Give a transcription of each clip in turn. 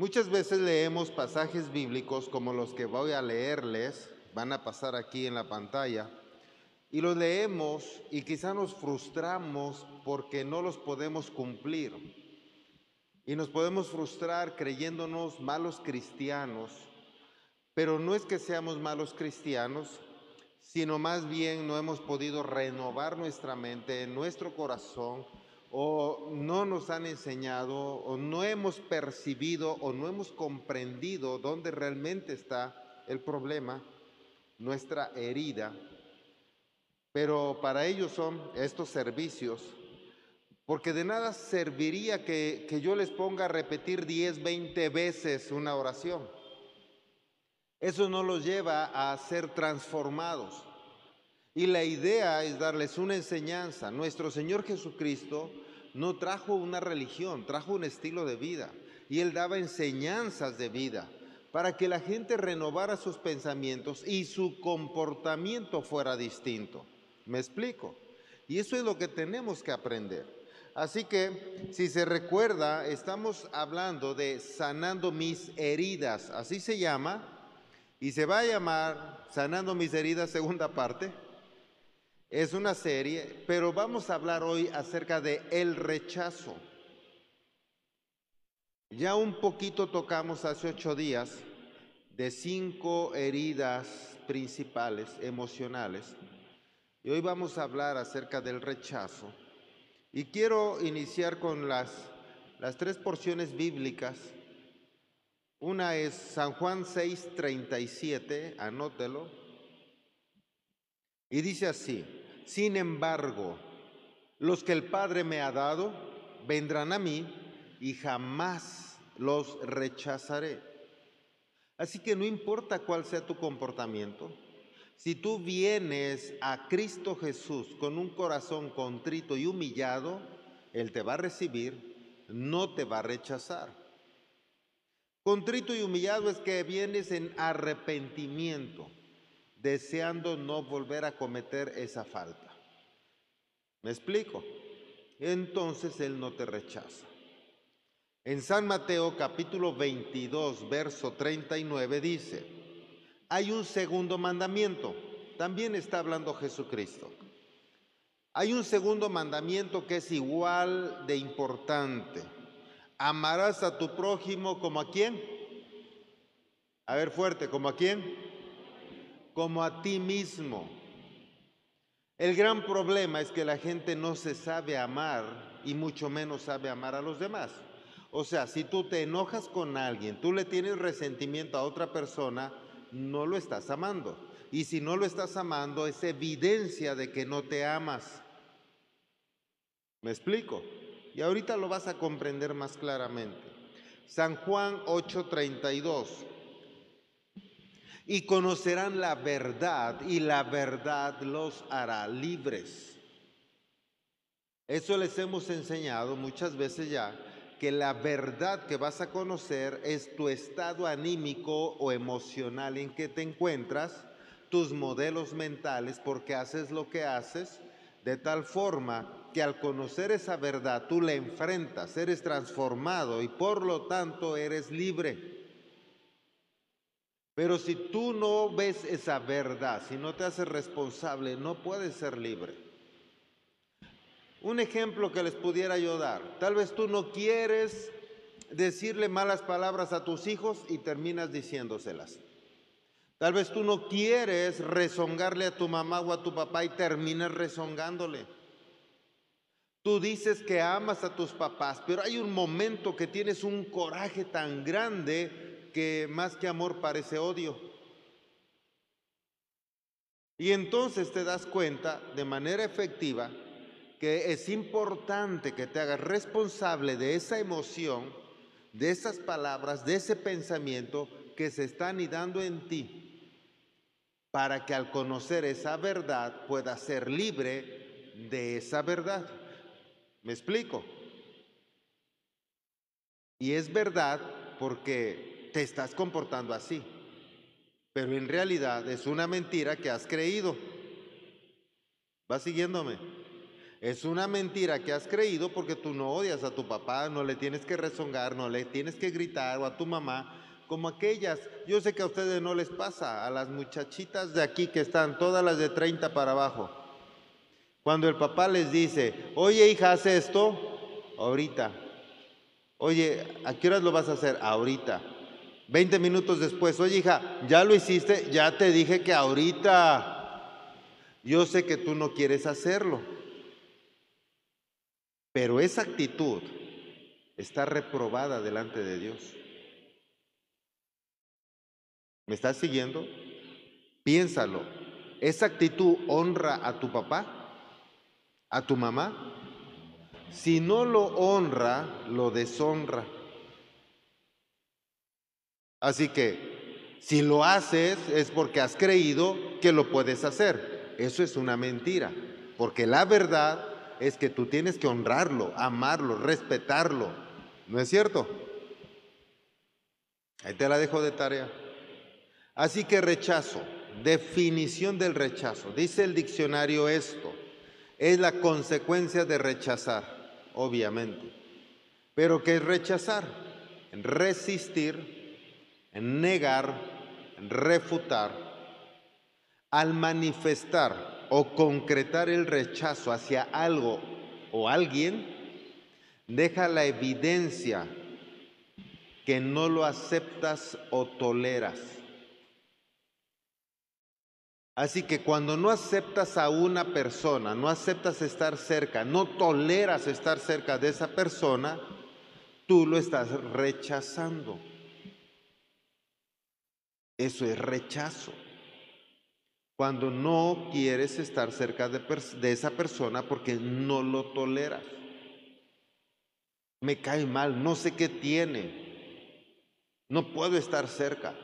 Muchas veces leemos pasajes bíblicos como los que voy a leerles, van a pasar aquí en la pantalla, y los leemos y quizá nos frustramos porque no los podemos cumplir. Y nos podemos frustrar creyéndonos malos cristianos, pero no es que seamos malos cristianos, sino más bien no hemos podido renovar nuestra mente, nuestro corazón, o no nos han enseñado, o no hemos percibido, o no hemos comprendido dónde realmente está el problema, nuestra herida. Pero para ellos son estos servicios, porque de nada serviría que, que yo les ponga a repetir 10, 20 veces una oración. Eso no los lleva a ser transformados. Y la idea es darles una enseñanza. Nuestro Señor Jesucristo no trajo una religión, trajo un estilo de vida. Y Él daba enseñanzas de vida para que la gente renovara sus pensamientos y su comportamiento fuera distinto. ¿Me explico? Y eso es lo que tenemos que aprender. Así que, si se recuerda, estamos hablando de sanando mis heridas, así se llama, y se va a llamar sanando mis heridas segunda parte. Es una serie, pero vamos a hablar hoy acerca de el rechazo. Ya un poquito tocamos hace ocho días de cinco heridas principales emocionales y hoy vamos a hablar acerca del rechazo. Y quiero iniciar con las, las tres porciones bíblicas. Una es San Juan 6:37, anótelo. Y dice así, sin embargo, los que el Padre me ha dado vendrán a mí y jamás los rechazaré. Así que no importa cuál sea tu comportamiento, si tú vienes a Cristo Jesús con un corazón contrito y humillado, Él te va a recibir, no te va a rechazar. Contrito y humillado es que vienes en arrepentimiento deseando no volver a cometer esa falta. ¿Me explico? Entonces Él no te rechaza. En San Mateo capítulo 22, verso 39 dice, hay un segundo mandamiento, también está hablando Jesucristo. Hay un segundo mandamiento que es igual de importante. Amarás a tu prójimo como a quién? A ver fuerte, como a quién? Como a ti mismo. El gran problema es que la gente no se sabe amar y mucho menos sabe amar a los demás. O sea, si tú te enojas con alguien, tú le tienes resentimiento a otra persona, no lo estás amando. Y si no lo estás amando, es evidencia de que no te amas. ¿Me explico? Y ahorita lo vas a comprender más claramente. San Juan 8:32 y conocerán la verdad y la verdad los hará libres. Eso les hemos enseñado muchas veces ya, que la verdad que vas a conocer es tu estado anímico o emocional en que te encuentras, tus modelos mentales, porque haces lo que haces, de tal forma que al conocer esa verdad tú la enfrentas, eres transformado y por lo tanto eres libre. Pero si tú no ves esa verdad, si no te haces responsable, no puedes ser libre. Un ejemplo que les pudiera yo dar, tal vez tú no quieres decirle malas palabras a tus hijos y terminas diciéndoselas. Tal vez tú no quieres rezongarle a tu mamá o a tu papá y terminas rezongándole. Tú dices que amas a tus papás, pero hay un momento que tienes un coraje tan grande que más que amor parece odio. Y entonces te das cuenta de manera efectiva que es importante que te hagas responsable de esa emoción, de esas palabras, de ese pensamiento que se está anidando en ti, para que al conocer esa verdad puedas ser libre de esa verdad. ¿Me explico? Y es verdad porque te estás comportando así. Pero en realidad es una mentira que has creído. ¿Va siguiéndome? Es una mentira que has creído porque tú no odias a tu papá, no le tienes que rezongar, no le tienes que gritar o a tu mamá, como aquellas. Yo sé que a ustedes no les pasa, a las muchachitas de aquí que están, todas las de 30 para abajo. Cuando el papá les dice, oye hija, haz esto, ahorita. Oye, ¿a qué horas lo vas a hacer? Ahorita. 20 minutos después, oye hija, ya lo hiciste, ya te dije que ahorita. Yo sé que tú no quieres hacerlo. Pero esa actitud está reprobada delante de Dios. ¿Me estás siguiendo? Piénsalo. ¿Esa actitud honra a tu papá? ¿A tu mamá? Si no lo honra, lo deshonra. Así que si lo haces es porque has creído que lo puedes hacer. Eso es una mentira, porque la verdad es que tú tienes que honrarlo, amarlo, respetarlo. ¿No es cierto? Ahí te la dejo de tarea. Así que rechazo, definición del rechazo. Dice el diccionario esto, es la consecuencia de rechazar, obviamente. Pero ¿qué es rechazar? Resistir, negar, refutar. Al manifestar o concretar el rechazo hacia algo o alguien, deja la evidencia que no lo aceptas o toleras. Así que cuando no aceptas a una persona, no aceptas estar cerca, no toleras estar cerca de esa persona, tú lo estás rechazando. Eso es rechazo cuando no quieres estar cerca de, esa persona porque no lo toleras. Me cae mal, no sé qué tiene, no puedo estar cerca.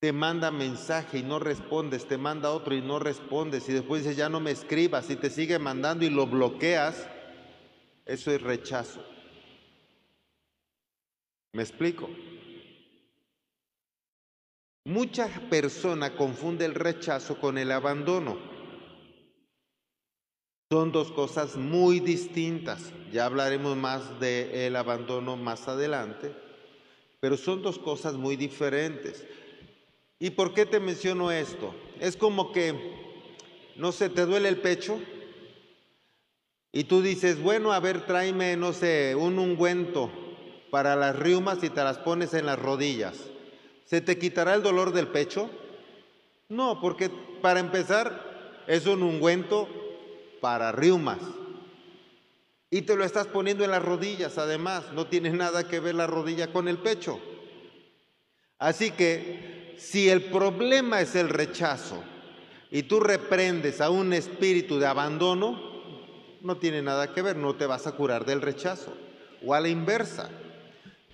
Te manda mensaje y no respondes, te manda otro y no respondes y después dices ya no me escribas y te sigue mandando y lo bloqueas, eso es rechazo. ¿Me explico? Mucha persona confunde el rechazo con el abandono. Son dos cosas muy distintas. Ya hablaremos más del abandono más adelante, pero son dos cosas muy diferentes. ¿Y por qué te menciono esto? Es como que, no sé, te duele el pecho y tú dices, bueno, a ver, tráeme, no sé, un ungüento para las riumas y te las pones en las rodillas. ¿Se te quitará el dolor del pecho? No, porque para empezar es un ungüento para riumas. Y te lo estás poniendo en las rodillas, además, no tiene nada que ver la rodilla con el pecho. Así que si el problema es el rechazo y tú reprendes a un espíritu de abandono, no tiene nada que ver, no te vas a curar del rechazo. O a la inversa,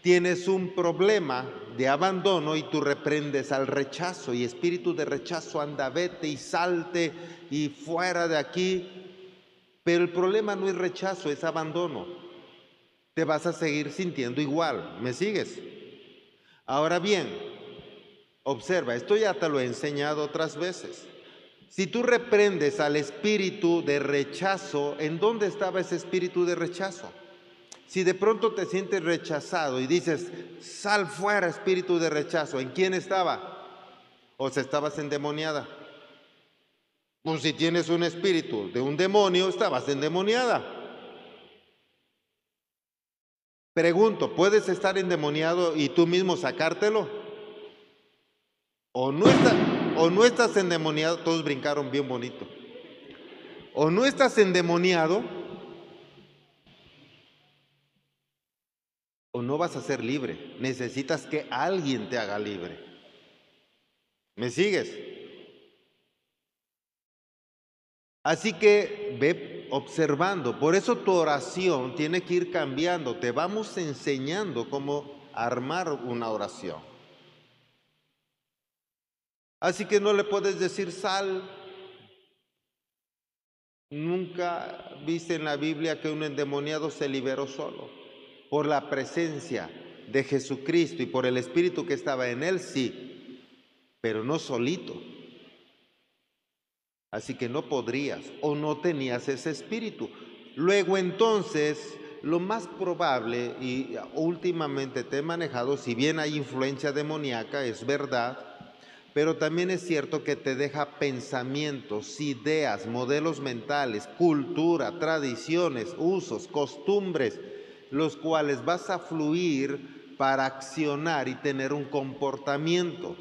tienes un problema de abandono y tú reprendes al rechazo y espíritu de rechazo anda, vete y salte y fuera de aquí. Pero el problema no es rechazo, es abandono. Te vas a seguir sintiendo igual. ¿Me sigues? Ahora bien, observa, esto ya te lo he enseñado otras veces. Si tú reprendes al espíritu de rechazo, ¿en dónde estaba ese espíritu de rechazo? Si de pronto te sientes rechazado y dices, sal fuera espíritu de rechazo, ¿en quién estaba? ¿O se estabas endemoniada? Pues si tienes un espíritu de un demonio, estabas endemoniada. Pregunto, ¿puedes estar endemoniado y tú mismo sacártelo? ¿O o no estás endemoniado? Todos brincaron bien bonito. ¿O no estás endemoniado? O no vas a ser libre. Necesitas que alguien te haga libre. ¿Me sigues? Así que ve observando. Por eso tu oración tiene que ir cambiando. Te vamos enseñando cómo armar una oración. Así que no le puedes decir sal. Nunca viste en la Biblia que un endemoniado se liberó solo por la presencia de Jesucristo y por el Espíritu que estaba en él, sí, pero no solito. Así que no podrías o no tenías ese espíritu. Luego entonces, lo más probable, y últimamente te he manejado, si bien hay influencia demoníaca, es verdad, pero también es cierto que te deja pensamientos, ideas, modelos mentales, cultura, tradiciones, usos, costumbres, los cuales vas a fluir para accionar y tener un comportamiento.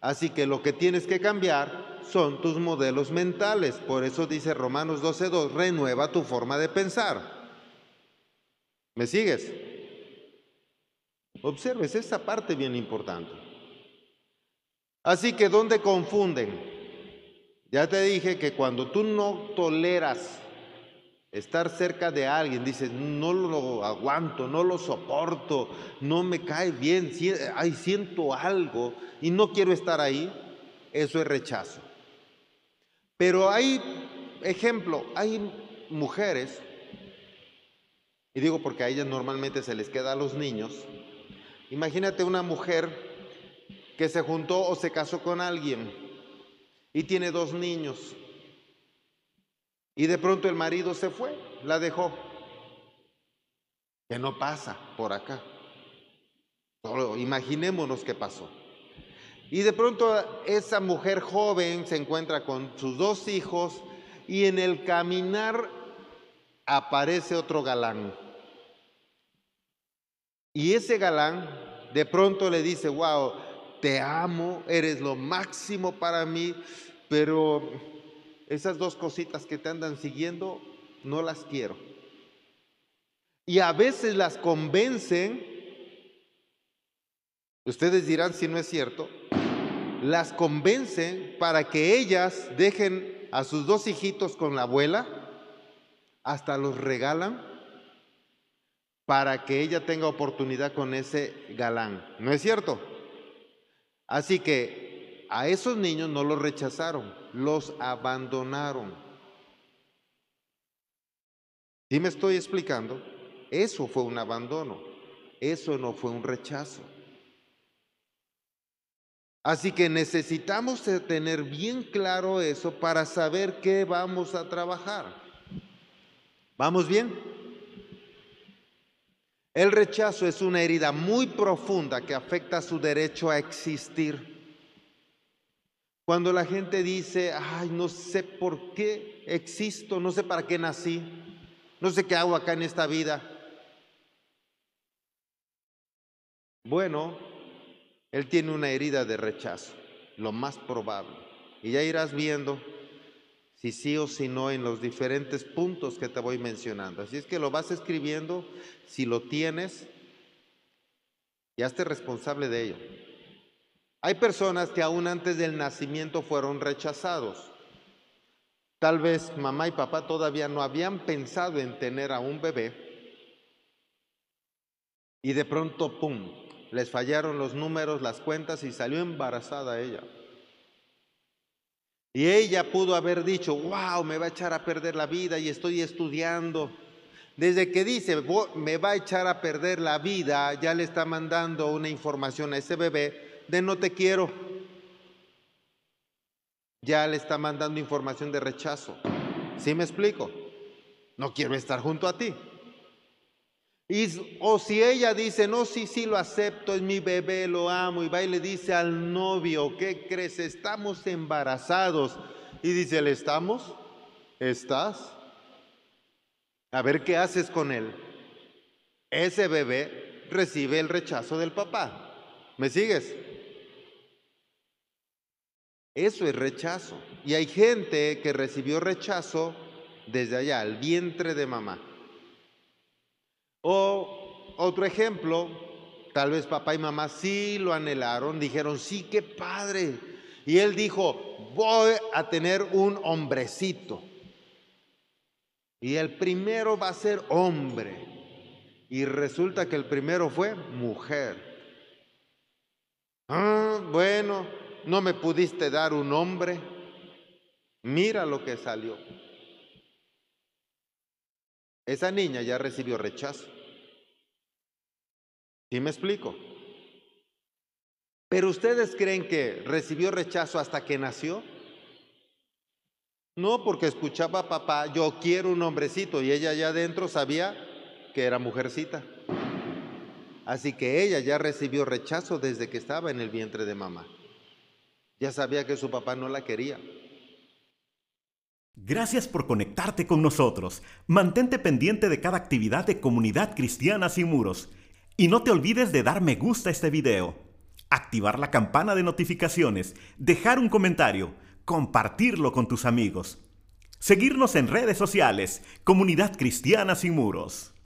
Así que lo que tienes que cambiar son tus modelos mentales. Por eso dice Romanos 12.2, renueva tu forma de pensar. ¿Me sigues? Observes esta parte bien importante. Así que, ¿dónde confunden? Ya te dije que cuando tú no toleras estar cerca de alguien, dices, no lo aguanto, no lo soporto, no me cae bien, ay, siento algo y no quiero estar ahí, eso es rechazo. Pero hay, ejemplo, hay mujeres, y digo porque a ellas normalmente se les queda a los niños, imagínate una mujer que se juntó o se casó con alguien y tiene dos niños, y de pronto el marido se fue, la dejó, que no pasa por acá. Imaginémonos qué pasó. Y de pronto esa mujer joven se encuentra con sus dos hijos y en el caminar aparece otro galán. Y ese galán de pronto le dice, wow, te amo, eres lo máximo para mí, pero esas dos cositas que te andan siguiendo, no las quiero. Y a veces las convencen, ustedes dirán si no es cierto, las convencen para que ellas dejen a sus dos hijitos con la abuela, hasta los regalan para que ella tenga oportunidad con ese galán. ¿No es cierto? Así que a esos niños no los rechazaron, los abandonaron. ¿Sí me estoy explicando? Eso fue un abandono, eso no fue un rechazo. Así que necesitamos tener bien claro eso para saber qué vamos a trabajar. ¿Vamos bien? El rechazo es una herida muy profunda que afecta su derecho a existir. Cuando la gente dice, ay, no sé por qué existo, no sé para qué nací, no sé qué hago acá en esta vida. Bueno, él tiene una herida de rechazo, lo más probable. Y ya irás viendo si sí o si no en los diferentes puntos que te voy mencionando. Así es que lo vas escribiendo, si lo tienes, ya esté responsable de ello. Hay personas que aún antes del nacimiento fueron rechazados. Tal vez mamá y papá todavía no habían pensado en tener a un bebé y de pronto, ¡pum!, les fallaron los números, las cuentas y salió embarazada ella. Y ella pudo haber dicho, wow, me va a echar a perder la vida y estoy estudiando. Desde que dice, me va a echar a perder la vida, ya le está mandando una información a ese bebé de no te quiero. Ya le está mandando información de rechazo. ¿Sí me explico? No quiero estar junto a ti o si ella dice, no, sí, sí, lo acepto, es mi bebé, lo amo, y va y le dice al novio, ¿qué crees? Estamos embarazados. Y dice, ¿le estamos? ¿Estás? A ver qué haces con él. Ese bebé recibe el rechazo del papá. ¿Me sigues? Eso es rechazo. Y hay gente que recibió rechazo desde allá, el vientre de mamá. O otro ejemplo, tal vez papá y mamá sí lo anhelaron, dijeron, sí, qué padre. Y él dijo, voy a tener un hombrecito. Y el primero va a ser hombre. Y resulta que el primero fue mujer. Ah, bueno, no me pudiste dar un hombre. Mira lo que salió. Esa niña ya recibió rechazo. ¿Sí me explico? Pero ustedes creen que recibió rechazo hasta que nació? No, porque escuchaba a papá, yo quiero un hombrecito, y ella allá adentro sabía que era mujercita. Así que ella ya recibió rechazo desde que estaba en el vientre de mamá. Ya sabía que su papá no la quería. Gracias por conectarte con nosotros. Mantente pendiente de cada actividad de Comunidad Cristiana Sin Muros. Y no te olvides de dar me gusta a este video, activar la campana de notificaciones, dejar un comentario, compartirlo con tus amigos. Seguirnos en redes sociales, Comunidad Cristiana Sin Muros.